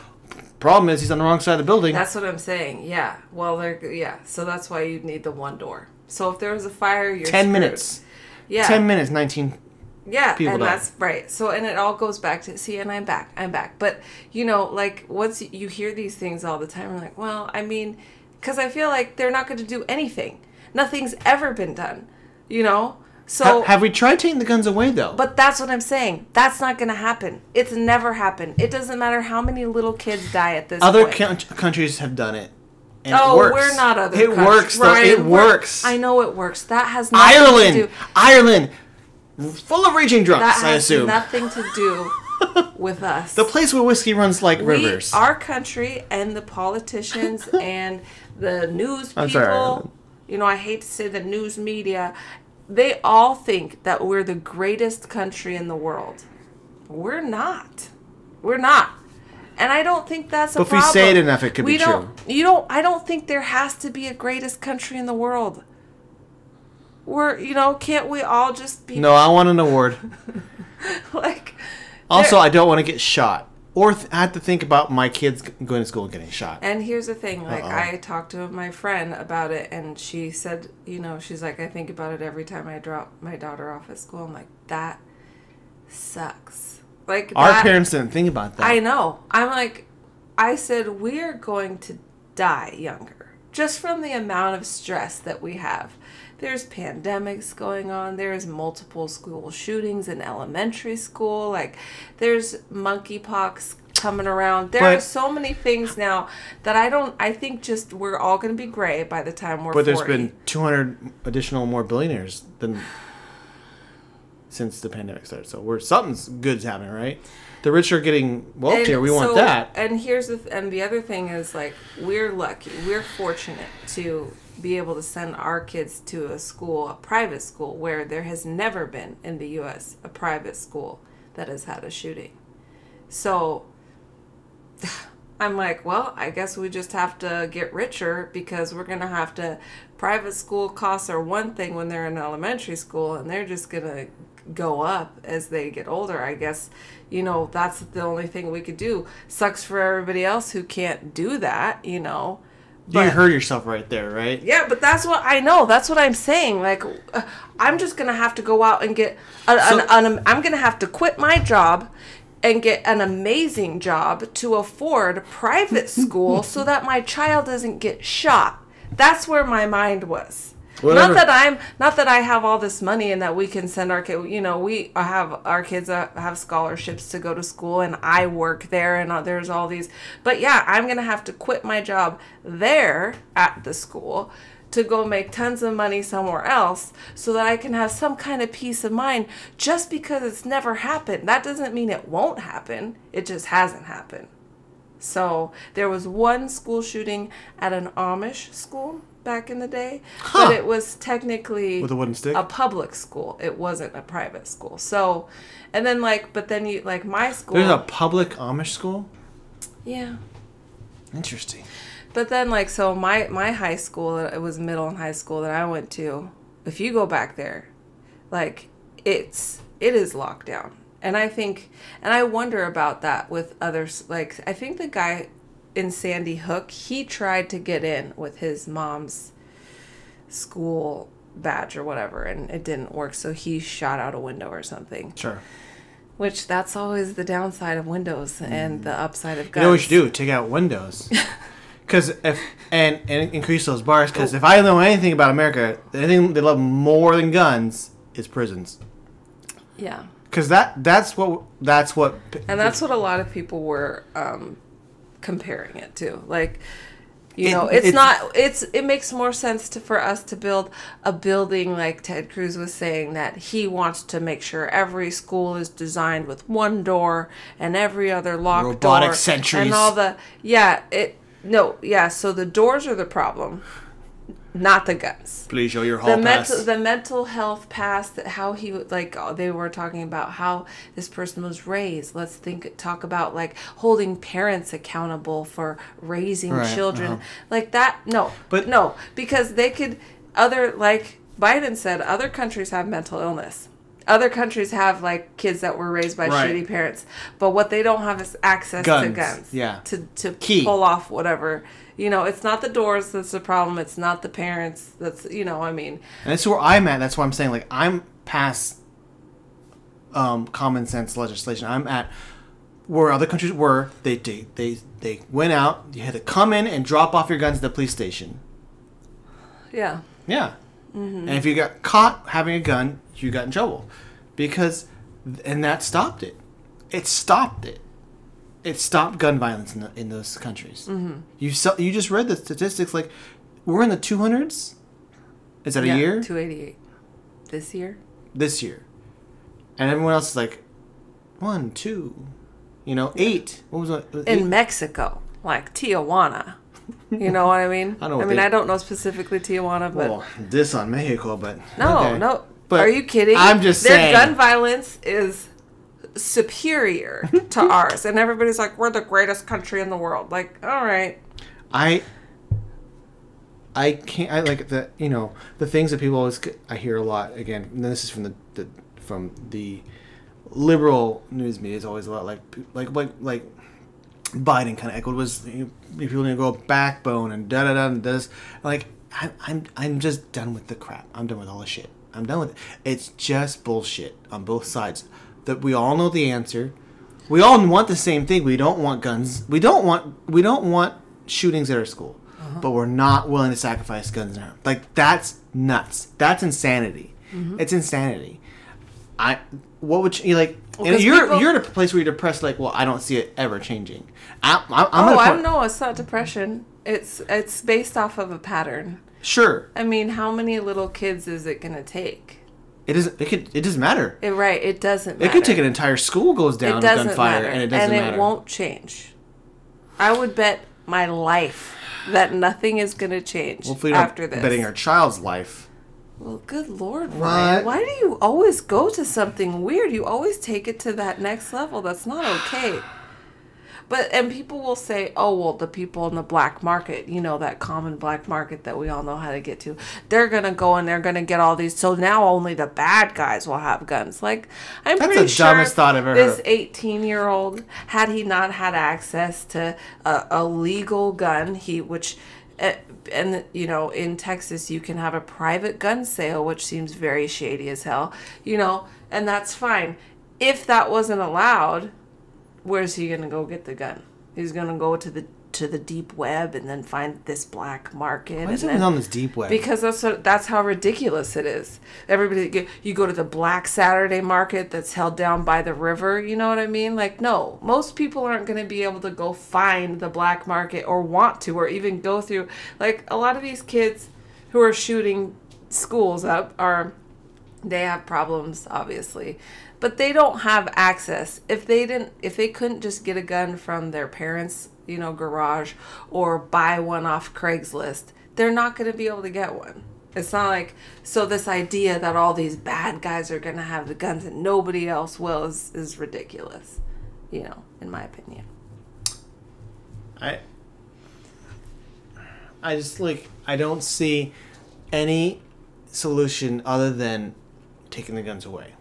problem is he's on the wrong side of the building That's what I'm saying. Yeah. Well, they're yeah. So that's why you need the one door. So if there was a fire, you're 10 screwed. minutes Yeah. 10 minutes 19 Yeah, people and die. that's right. So and it all goes back to see, and I'm back. I'm back. But you know, like once you hear these things all the time, you're like, well, I mean, because I feel like they're not going to do anything. Nothing's ever been done. You know. So Ha- have we tried taking the guns away though But that's what I'm saying. That's not going to happen. It's never happened. It doesn't matter how many little kids die at this other countries have done it and oh, it works we're not other. it countries. works though Ryan, it we're- works I know it works. That has nothing to ireland do. ireland Ireland full of raging drunks That i has assume nothing to do with us. the place where whiskey runs like we, rivers our country and the politicians and the news I'm people, sorry, you know, I hate to say the news media, they all think that we're the greatest country in the world. We're not. We're not. And I don't think that's a But if we say it enough, it could we be don't, true. You don't. I don't think there has to be a greatest country in the world. We're, you know, can't we all just be no i want an award like? Also, I don't want to get shot or th- have to think about my kids going to school and getting shot. And here's the thing, like Uh-oh. I talked to my friend about it and she said, you know, she's like I think about it every time I drop my daughter off at school. I'm like that sucks. Like Our that- parents didn't think about that. I know. I'm like I said we're going to die younger just from the amount of stress that we have. There's pandemics going on. There's multiple school shootings in elementary school. Like there's monkeypox coming around. There are so many things now that I don't I think just we're all going to be gray by the time we're but there's been 200 additional more billionaires than since the pandemic started. So we're something's good's happening, right? The rich are getting wealthier. And We want that. And here's the th- and the other thing is like we're lucky, we're fortunate to be able to send our kids to a school, a private school, where there has never been in the U.S. a private school that has had a shooting. So I'm like, well, I guess we just have to get richer because we're gonna have to. Private school costs are one thing when they're in elementary school, and they're just gonna go up as they get older. I guess, you know, that's the only thing we could do. Sucks for everybody else who can't do that, you know. You But- heard yourself right there, right? yeah, but that's what I know. That's what I'm saying. Like, uh, I'm just gonna have to go out and get. A, So- an, an, I'm gonna have to quit my job and get an amazing job to afford private school so that my child doesn't get shot. That's where my mind was. Whatever. Not that I'm not that I have all this money and that we can send our kid. You know, we have our kids have scholarships to go to school, and I work there, and uh, there's all these. But yeah, I'm gonna have to quit my job there at the school to go make tons of money somewhere else so that I can have some kind of peace of mind just because it's never happened. That doesn't mean it won't happen. It just hasn't happened. So there was one school shooting at an Amish school back in the day, Huh. but it was technically With a wooden stick? a public school. It wasn't a private school. So, and then like, but then you like my school. There's a public Amish school. yeah. Interesting. But then like so my my high school it was middle and high school that I went to. If you go back there, like it's it is locked down. And I think and I wonder about that with others like I think the guy in Sandy Hook, he tried to get in with his mom's school badge or whatever and it didn't work so he shot out a window or something. Sure. Which that's always the downside of windows and the upside of guns. You know what you do? Take out windows. Because if and and increase those bars. Because if I know anything about America, the thing they love more than guns is prisons. Yeah. Because that that's what that's what. And that's what a lot of people were um, comparing it to. Like, you It- know, it's, it's- not. It's it makes more sense to for us to build a building like Ted Cruz was saying that he wants to make sure every school is designed with one door and every other locked Robotic door sentries. and all the yeah it no yeah so the doors are the problem, not the guns Please show your the mental the mental health past that how he would like oh, they were talking about how this person was raised let's think talk about like holding parents accountable for raising Right, children uh-huh. like that no But- no because they could other like biden said other countries have mental illness other countries have like kids that were raised by Right. shitty parents but what they don't have is access to Guns, guns yeah. to to Key. pull off whatever you know it's not the doors that's the problem it's not the parents that's you know i mean And that's where I'm at. That's why I'm saying like I'm past um, common sense legislation. I'm at where other countries were. They they they, they went out. You had to come in and drop off your guns at the police station. yeah Yeah. And if you got caught having a gun, you got in trouble because and that stopped it. It stopped it. It stopped gun violence in, the, in those countries. Mm-hmm. You saw, you just read the statistics. Like we're in the two hundreds. Is that yeah, a year? 288 this year this year, and everyone else is like one, two, you know, eight. What was it? in Eight? mexico like tijuana you know what i mean I know i mean they- i don't know specifically tijuana but Well, this on Mexico, but no okay. no But are you kidding I'm just their saying. gun violence is superior to ours and everybody's like we're the greatest country in the world. Like all right. I I can't I like the you know the things that people always I hear a lot again and this is from the, the from the liberal news media is always a lot like like like like Biden kind of echoed was you know, people need to go backbone and da da da and this like I, I'm I'm just done with the crap. I'm done with all the shit. I'm done with it. It's just bullshit on both sides that we all know the answer. We all want the same thing. We don't want guns. We don't want we don't want shootings at our school uh-huh. but we're not willing to sacrifice guns now like that's nuts. That's insanity. Mm-hmm. It's insanity. I what would you like? Well, and you're people- you're at a place where you're depressed. Like, well, I don't see it ever changing. I, I, I'm oh i point- know. It's not depression. It's it's based off of a pattern. Sure, i mean how many little kids is it gonna take it doesn't. It could. It doesn't matter. it, right it doesn't It could take an entire school goes down it with gunfire, matter. and it doesn't matter. and matter. it won't change. I would bet my life that nothing is going to change Hopefully, after this. betting our child's life. well, good lord, What? Why do you always go to something weird? You always take it to that next level. That's not okay. But and people will say, "Oh, well, the people in the black market, you know, that common black market that we all know how to get to, they're gonna go and they're gonna get all these. So now only the bad guys will have guns. Like, I'm That's pretty sure dumbest thought I've ever this heard. 18 year old, had he not had access to a, a legal gun, he which. Uh, and you know in texas you can have a private gun sale which seems very shady as hell you know and that's fine if that wasn't allowed where's he gonna go get the gun he's gonna go to the to the deep web and then find this black market. Why is it on this deep web? because that's what, that's how ridiculous it is. Everybody, you go to the Black Saturday market that's held down by the river. You know what I mean? Like, no, most people aren't going to be able to go find the black market or want to, or even go through. Like a lot of these kids who are shooting schools up are, they have problems, obviously, but they don't have access. If they didn't, if they couldn't just get a gun from their parents, you know, garage or buy one off Craigslist, they're not going to be able to get one. It's not like so this idea that all these bad guys are going to have the guns and nobody else will is, is ridiculous, you know, in my opinion. I I just like I don't see any solution other than taking the guns away.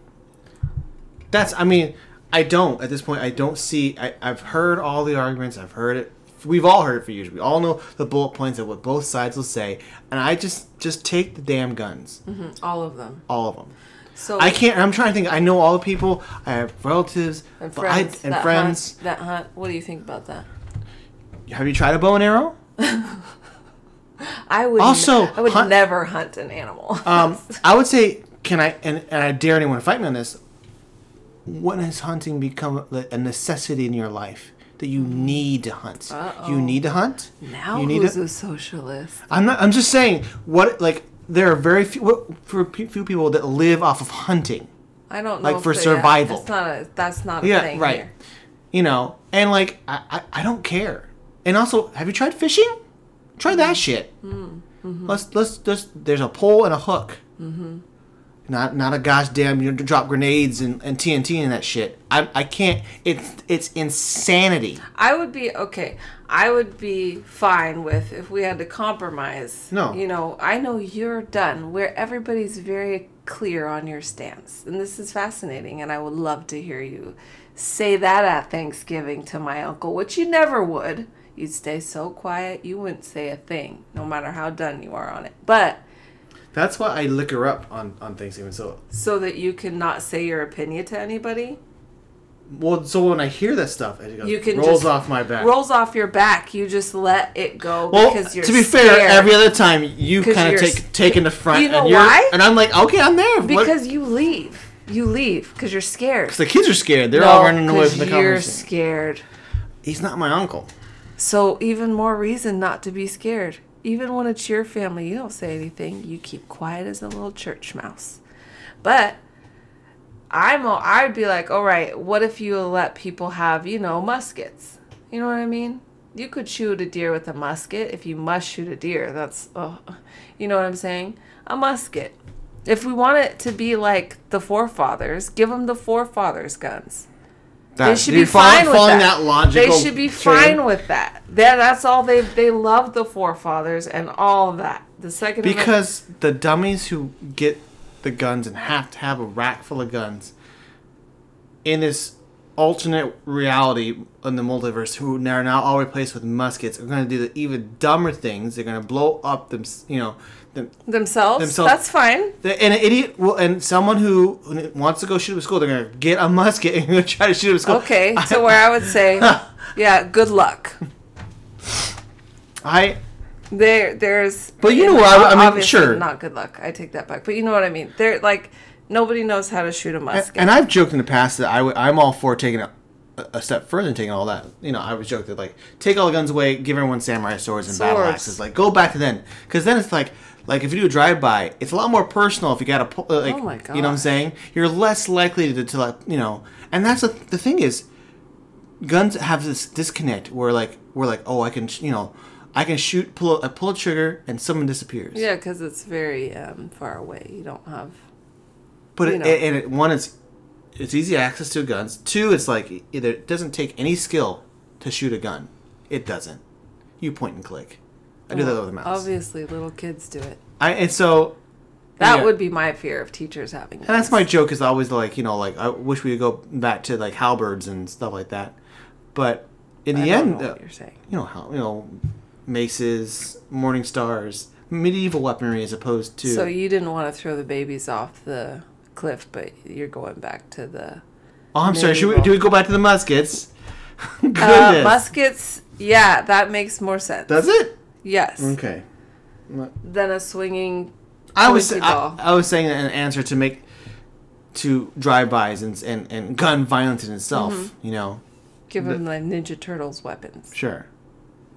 That's I mean I don't at this point I don't see I, I've heard all the arguments I've heard it we've all heard it for years we all know the bullet points of what both sides will say and I just just take the damn guns All of them. all of them So I can't I'm trying to think I know all the people I have relatives and but I- friends and that friends hunt, that hunt. What do you think about that? have you tried a bow and arrow I would Also, I would hunt- never hunt an animal. Um, I would say, can I and, and I dare anyone to fight me on this. When has hunting become a necessity in your life that you mm. need to hunt? You need to hunt. now you need who's to. a socialist? I'm not. I'm just saying. What like there are very few what, for few people that live off of hunting. I don't know Like for survival. That's not a that's not a Yeah, thing right. here. You know, and like I, I, I don't care. And also, have you tried fishing? Try that mm. shit. Mm-hmm. Let's let's let's. There's a pole and a hook. Mm-hmm. Not not a gosh damn you know, drop grenades and, and TNT and that shit. I I can't. It's it's insanity. I would be okay. I would be fine with if we had to compromise. No. You know, I know you're done where everybody's very clear on your stance. And this is fascinating and I would love to hear you say that at Thanksgiving to my uncle, which you never would. You'd stay so quiet, you wouldn't say a thing, no matter how done you are on it. But That's why I liquor up on on Thanksgiving. So so that you can not say your opinion to anybody, well, so when I hear that stuff, it goes, you can rolls off my back. rolls off your back. You just let it go well, because you're to be fair, every other time you kind of take taking the front. You know and why? And I'm like, okay, I'm there. What- Because you leave. You leave because you're scared. Because the kids are scared. They're all running away from the conversation. you're scared. He's not my uncle. So even more reason not to be scared. Even when it's your family, you don't say anything. You keep quiet as a little church mouse. But I'm I'd be like, all right, what if you let people have, you know, muskets? You know what I mean? You could shoot a deer with a musket if you must shoot a deer. That's, oh, you know what I'm saying? A musket. If we want it to be like the forefathers, give them the forefathers' guns. They should be fine with following that. that They should be fine with that. That that's all they they love the forefathers and all of that. The second Amendment- Because the dummies who get the guns and have to have a rack full of guns in this alternate reality in the multiverse who are now all replaced with muskets are going to do the even dumber things. They're going to blow up them, you know, them, themselves, themselves- that's fine. the, and an idiot will, and someone who wants to go shoot up a school, they're going to get a musket and go try to shoot up a school. Okay, to where I would say, yeah, good luck. I There, there's. But you know what, I- I mean, sure. Not good luck. I take that back. But you know what I mean. They're like nobody knows how to shoot a musket. And I've joked in the past that I w- I'm all for taking a, a step further and taking all that. You know, I was joking that like take all the guns away, give everyone samurai swords and battle axes. Like go back to then, because then it's like like if you do a drive by, it's a lot more personal. If you got a like, Oh you know what I'm saying? You're less likely to, to like you know. And that's the the thing is, guns have this disconnect where like we're like oh I can sh- you know. I can shoot, pull a, pull a trigger, and someone disappears. yeah, because it's very um, far away. You don't have. But it, know. and it, one, it's it's easy access to guns. Two, it's like either it doesn't take any skill to shoot a gun. It doesn't. You point and click. I do that with a mouse. Obviously, little kids do it. I and so That yeah. would be my fear of teachers having. and that's my joke is always like you know like I wish we could go back to like halberds and stuff like that. But in the I don't end, know uh, what you're saying. you know how you know maces, morning stars, medieval weaponry as opposed to So you didn't want to throw the babies off the cliff, but you're going back to the Oh, I'm sorry. Should we, do we go back to the muskets? uh, muskets. Yeah, that makes more sense. Does it? Yes. Okay. Than a swinging. I was Pointy I. I was saying an answer to make to drive-bys and and, and gun violence in itself. Mm-hmm. You know, Give The- them the Ninja Turtles weapons. sure.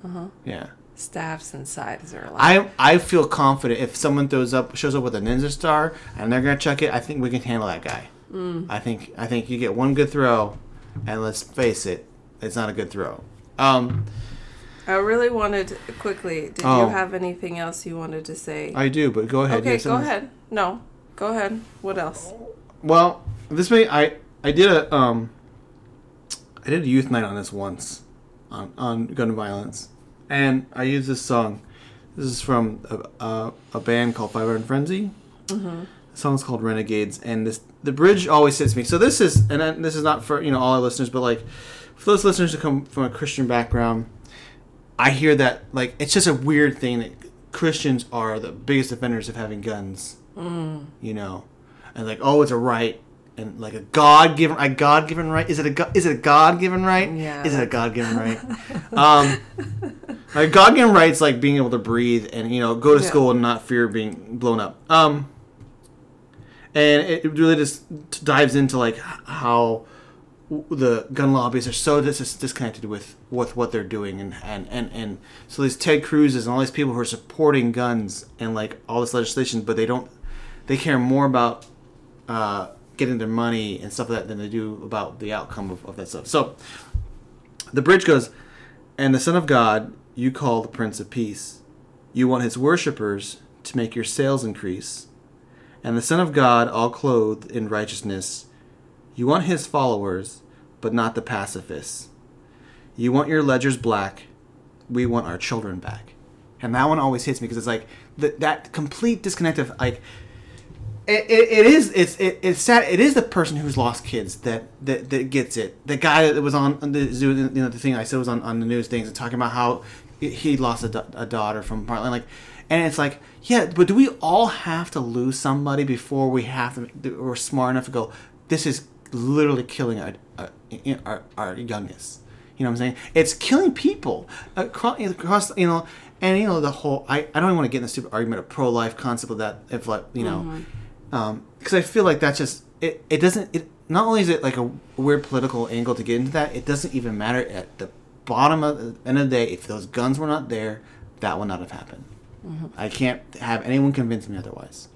Uh-huh. Yeah. Staffs and scythes are allowed. I I feel confident if someone throws up shows up with a ninja star and they're gonna chuck it. I think we can handle that guy. Mm. I think I think you get one good throw, and let's face it, it's not a good throw. Um, I really wanted quickly. Did Oh. you have anything else you wanted to say? I do, but go ahead. Okay, go ahead. No, go ahead. What else? Well, this may I I did a um I did a youth night on this once on on gun violence, and I used this song. This is from a, a, a band called Five Iron Frenzy. Mm-hmm. The song's called Renegades, and this the bridge always hits me. So this is and then this is not for you know all our listeners, but like for those listeners who come from a Christian background, I hear that like it's just a weird thing that Christians are the biggest offenders of having guns. Mm. You know, and like oh it's a right and like a God given a God given right is it a is it a God given right Yeah, is it a God given right um like God given rights like being able to breathe and you know go to Yeah. school and not fear being blown up um and it, really just dives into like how the gun lobbies are so dis- disconnected with with what they're doing and, and and and so these Ted Cruz's and all these people who are supporting guns and like all this legislation but they don't they care more about uh, getting their money and stuff like that than they do about the outcome of, of that stuff. So the bridge goes and the son of god you call the prince of peace. You want his worshippers to make your sales increase. And the son of god all clothed in righteousness you want his followers but not the pacifists. You want your ledgers black we want our children back. And that one always hits me because it's like th- that complete disconnect of like it, it, it is it's it, it's sad it is the person who's lost kids that that, that gets it. The guy that was on the zoo you know the thing i said was on, on the news things and talking about how he lost a, a daughter from Portland like and it's like yeah but do we all have to lose somebody before we have to we're smart enough to go this is literally killing our our, our, our youngest you know what i'm saying it's killing people across, across you know and you know the whole i, I don't even want to get in the stupid argument of pro-life concept of that if like you know uh-huh. um, because I feel like that's just it. It doesn't. It not only is it like a weird political angle to get into that, it doesn't even matter at the bottom of the end of the day. If those guns were not there, that would not have happened. Mm-hmm. I can't have anyone convince me otherwise.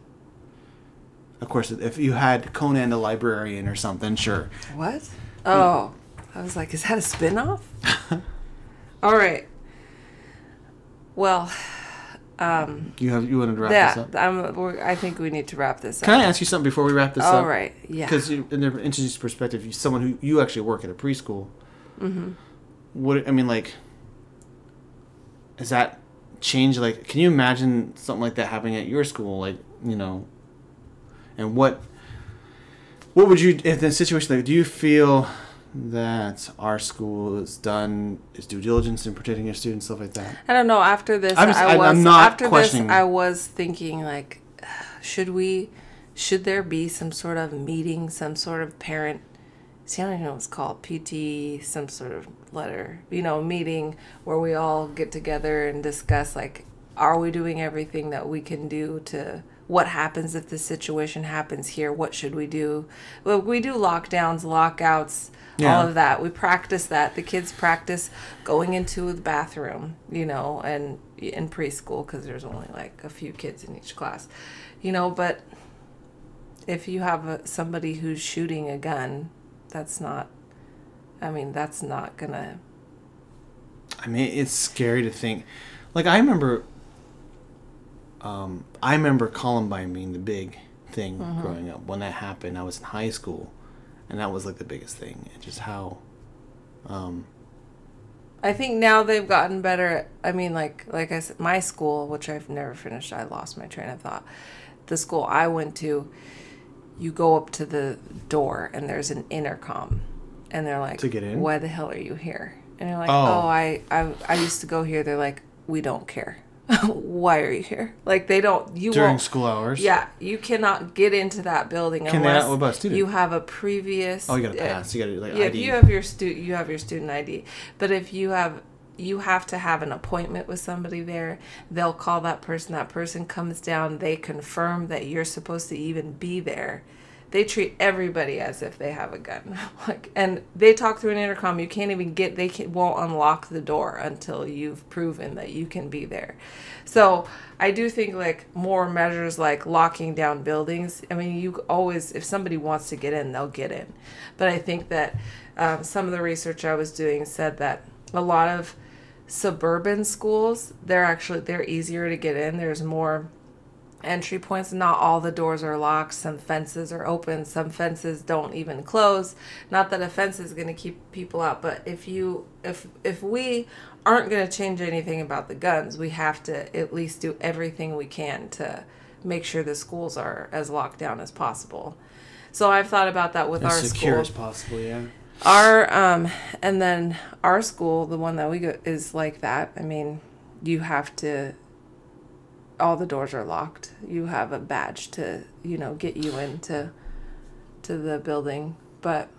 Of course, if you had Conan the Librarian or something, sure. What? Oh, I was like, is that a spinoff? All right. Well, um, You have you wanted to wrap this up. I'm. I think we need to wrap this up. Can I ask you something before we wrap this All up? right. Yeah. Because in the interesting perspective, you someone who you actually work at a preschool. Mm-hmm. What I mean, like, is that change? Like, can you imagine something like that happening at your school? Like, you know, and what what would you if in a situation like? Do you feel that our school is done is due diligence in protecting your students, stuff like that? I don't know. After this, I'm just- I was after this. I was thinking like, should we, should there be some sort of meeting, some sort of parent? See, I don't even know what it's called. PT, some sort of letter, you know, meeting where we all get together and discuss like, are we doing everything that we can do to? What happens if this situation happens here? What should we do? Well, we do lockdowns, lockouts, Yeah. all of that. We practice that. The kids practice going into the bathroom, you know, and in preschool because there's only like a few kids in each class, you know. But if you have a, somebody who's shooting a gun, that's not. I mean, that's not gonna. I mean, it's scary to think. Like I remember, um, I remember Columbine being the big thing Mm-hmm. growing up. When that happened, I was in high school, and that was like the biggest thing. And just how, um, I think now they've gotten better. I mean, like like I said, my school, which I've never finished. I lost my train of thought. The school I went to, you go up to the door and there's an intercom, and they're like, To get in? Why the hell are you here?" And you're like, Oh. "Oh, I I I used to go here." They're like, "We don't care. Why are you here?" Like they don't. You during school hours. Yeah, you cannot get into that building Can they not- unless what about student? you have a previous. Oh, you gotta uh, pass. You gotta like yeah, if you have your stu- you have your student ID. But if you have you have to have an appointment with somebody there. They'll call that person. That person comes down. They confirm that you're supposed to even be there. They treat everybody as if they have a gun. like, and they talk through an intercom. You can't even get. They can, won't unlock the door until you've proven that you can be there. So I do think like more measures like locking down buildings. I mean, you always if somebody wants to get in, they'll get in. But I think that um, some of the research I was doing said that a lot of suburban schools they're actually they're easier to get in there's more entry points. Not all the doors are locked. Some fences are open. Some fences don't even close. Not that a fence is going to keep people out but if you if if we aren't going to change anything about the guns we have to at least do everything we can to make sure the schools are as locked down as possible. So i've thought about that with As our secure school. as possible, yeah. our um and then our school the one that we go is like that. I mean you have to all the doors are locked you have a badge to you know get you into to the building but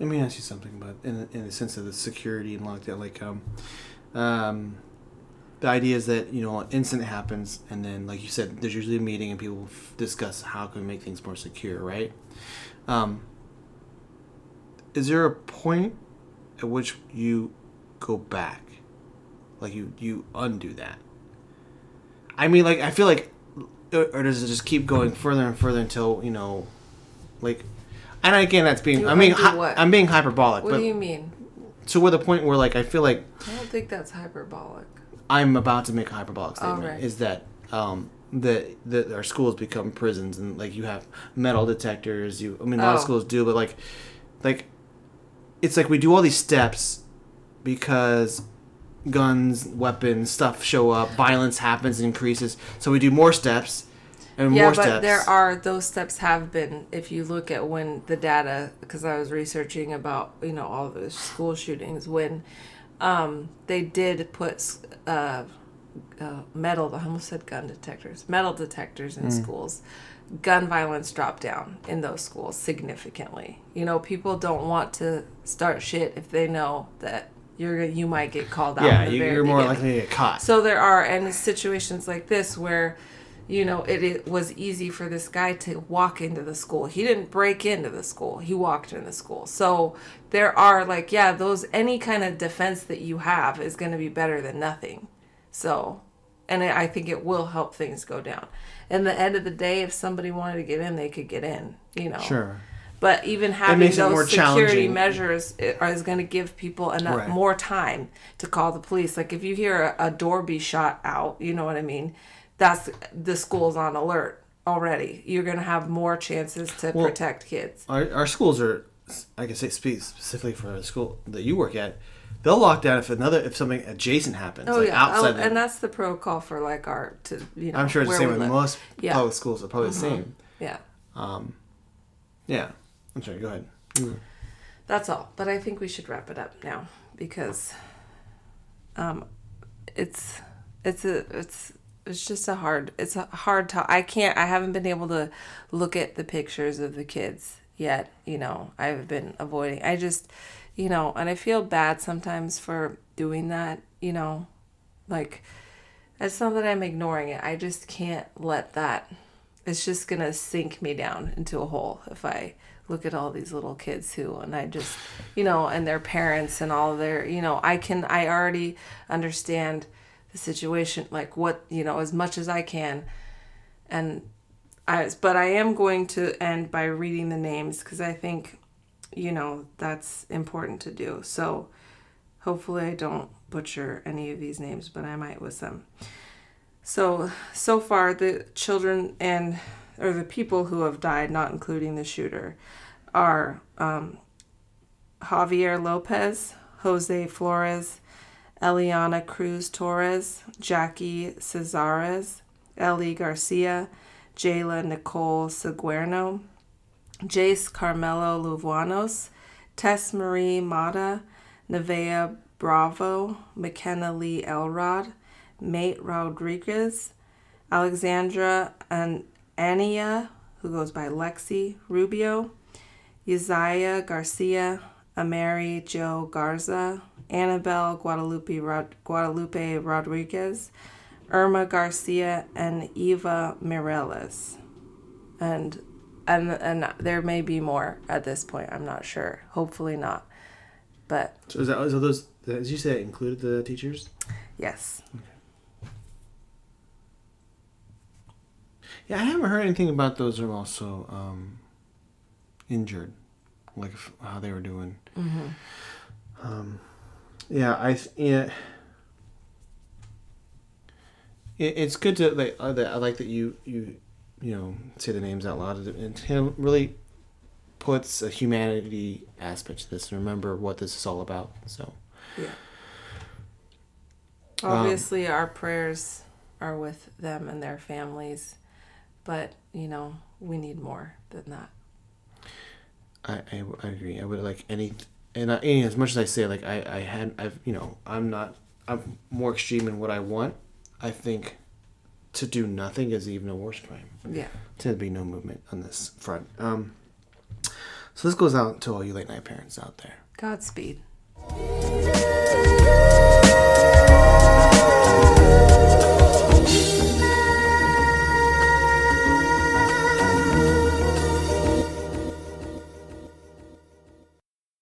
Let me ask you something about in in the sense of the security and lockdown. Like, um, um, the idea is that you know an incident happens, and then like you said, there's usually a meeting, and people discuss how can we make things more secure, right? Um, is there a point at which you go back, like you you undo that? I mean, like I feel like, or does it just keep going further and further until you know, like, and again, that's being I mean what? I'm being hyperbolic, what do you mean to where the point where like I feel like i don't think that's hyperbolic I'm about to make a hyperbolic statement right. is that um that that our schools become prisons and like you have metal detectors you I mean a lot of Oh. schools do but like like it's like we do all these steps because guns weapons stuff show up violence happens and increases. So we do more steps and yeah more but there are those steps have been if you look at when the data because i was researching about you know all the school shootings when um, they did put uh, uh, metal i almost said gun detectors metal detectors in schools. Gun violence dropped down in those schools significantly. You know people don't want to start shit if they know that you're you might get called out yeah the you, you're more beginning. likely to get caught So there are and situations like this where, you know, it, it was easy for this guy to walk into the school. He didn't break into the school. He walked in the school. So there are like, yeah, those any kind of defense that you have is going to be better than nothing. So, and I I think it will help things go down. And the end of the day, if somebody wanted to get in, they could get in. You know. sure But even having those security measures is going to give people enough Right. more time to call the police. Like if you hear a, a door be shot out, you know what I mean. That's the school's on alert already. You're going to have more chances to Well, protect kids. our, our schools are I can say speak specifically for the school that you work at they'll lock down if another if something adjacent happens Oh like yeah, oh, outside oh, the- and that's the protocol for like our to you know. I'm sure it's the same with most Yeah. public schools are probably the mm-hmm. same Yeah, um, yeah I'm sorry go ahead that's all. But I think we should wrap it up now because, um, it's it's a it's it's just a hard it's a hard to I can't I haven't been able to look at the pictures of the kids yet. You know I've been avoiding. I just you know and I feel bad sometimes for doing that. You know, like it's not that I'm ignoring it. I just can't let that. It's just gonna sink me down into a hole if I look at all these little kids who and I just you know and their parents and all their you know I can I already understand the situation like what you know as much as I can. And I but I am going to end by reading the names because I think you know that's important to do. So hopefully I don't butcher any of these names but I might with some. So so far the children and or the people who have died not including the shooter are um, Javier Lopez, Jose Flores, Eliahna Cruz Torres, Jackie Cazares, Ellie Garcia, Jailah Nicole Seguerno, Jayce Carmelo Luevanos, Tess Marie Mata, Nevaeh Bravo, Makenna Lee Elrod, Mate Rodriguez, Alexandra and Aniyah, who goes by Lexi Rubio, Uziyah Garcia, Amerie Jo Garza, Annabelle Guadalupe Rod- Guadalupe Rodriguez, Irma Garcia, and Eva Mireles. And and and there may be more at this point. I'm not sure. Hopefully not. But So is that those? Did you say that included the teachers? yes. Yeah, I haven't heard anything about those who are also um, injured, like how they were doing. Um, yeah, I yeah. It, it's good to like. that I like that you you you know say the names out loud. It kind really puts a humanity aspect to this and remember what this is all about. So Yeah. Um, Obviously, our prayers are with them and their families, but you know we need more than that. I, I, I agree. I would like any, and, I, and as much as I say like I, I had I've you know I'm not I'm more extreme in what I want. I think to do nothing is even a worse crime. Yeah. To be no movement on this front. Um, so this goes out to all you late night parents out there. Godspeed.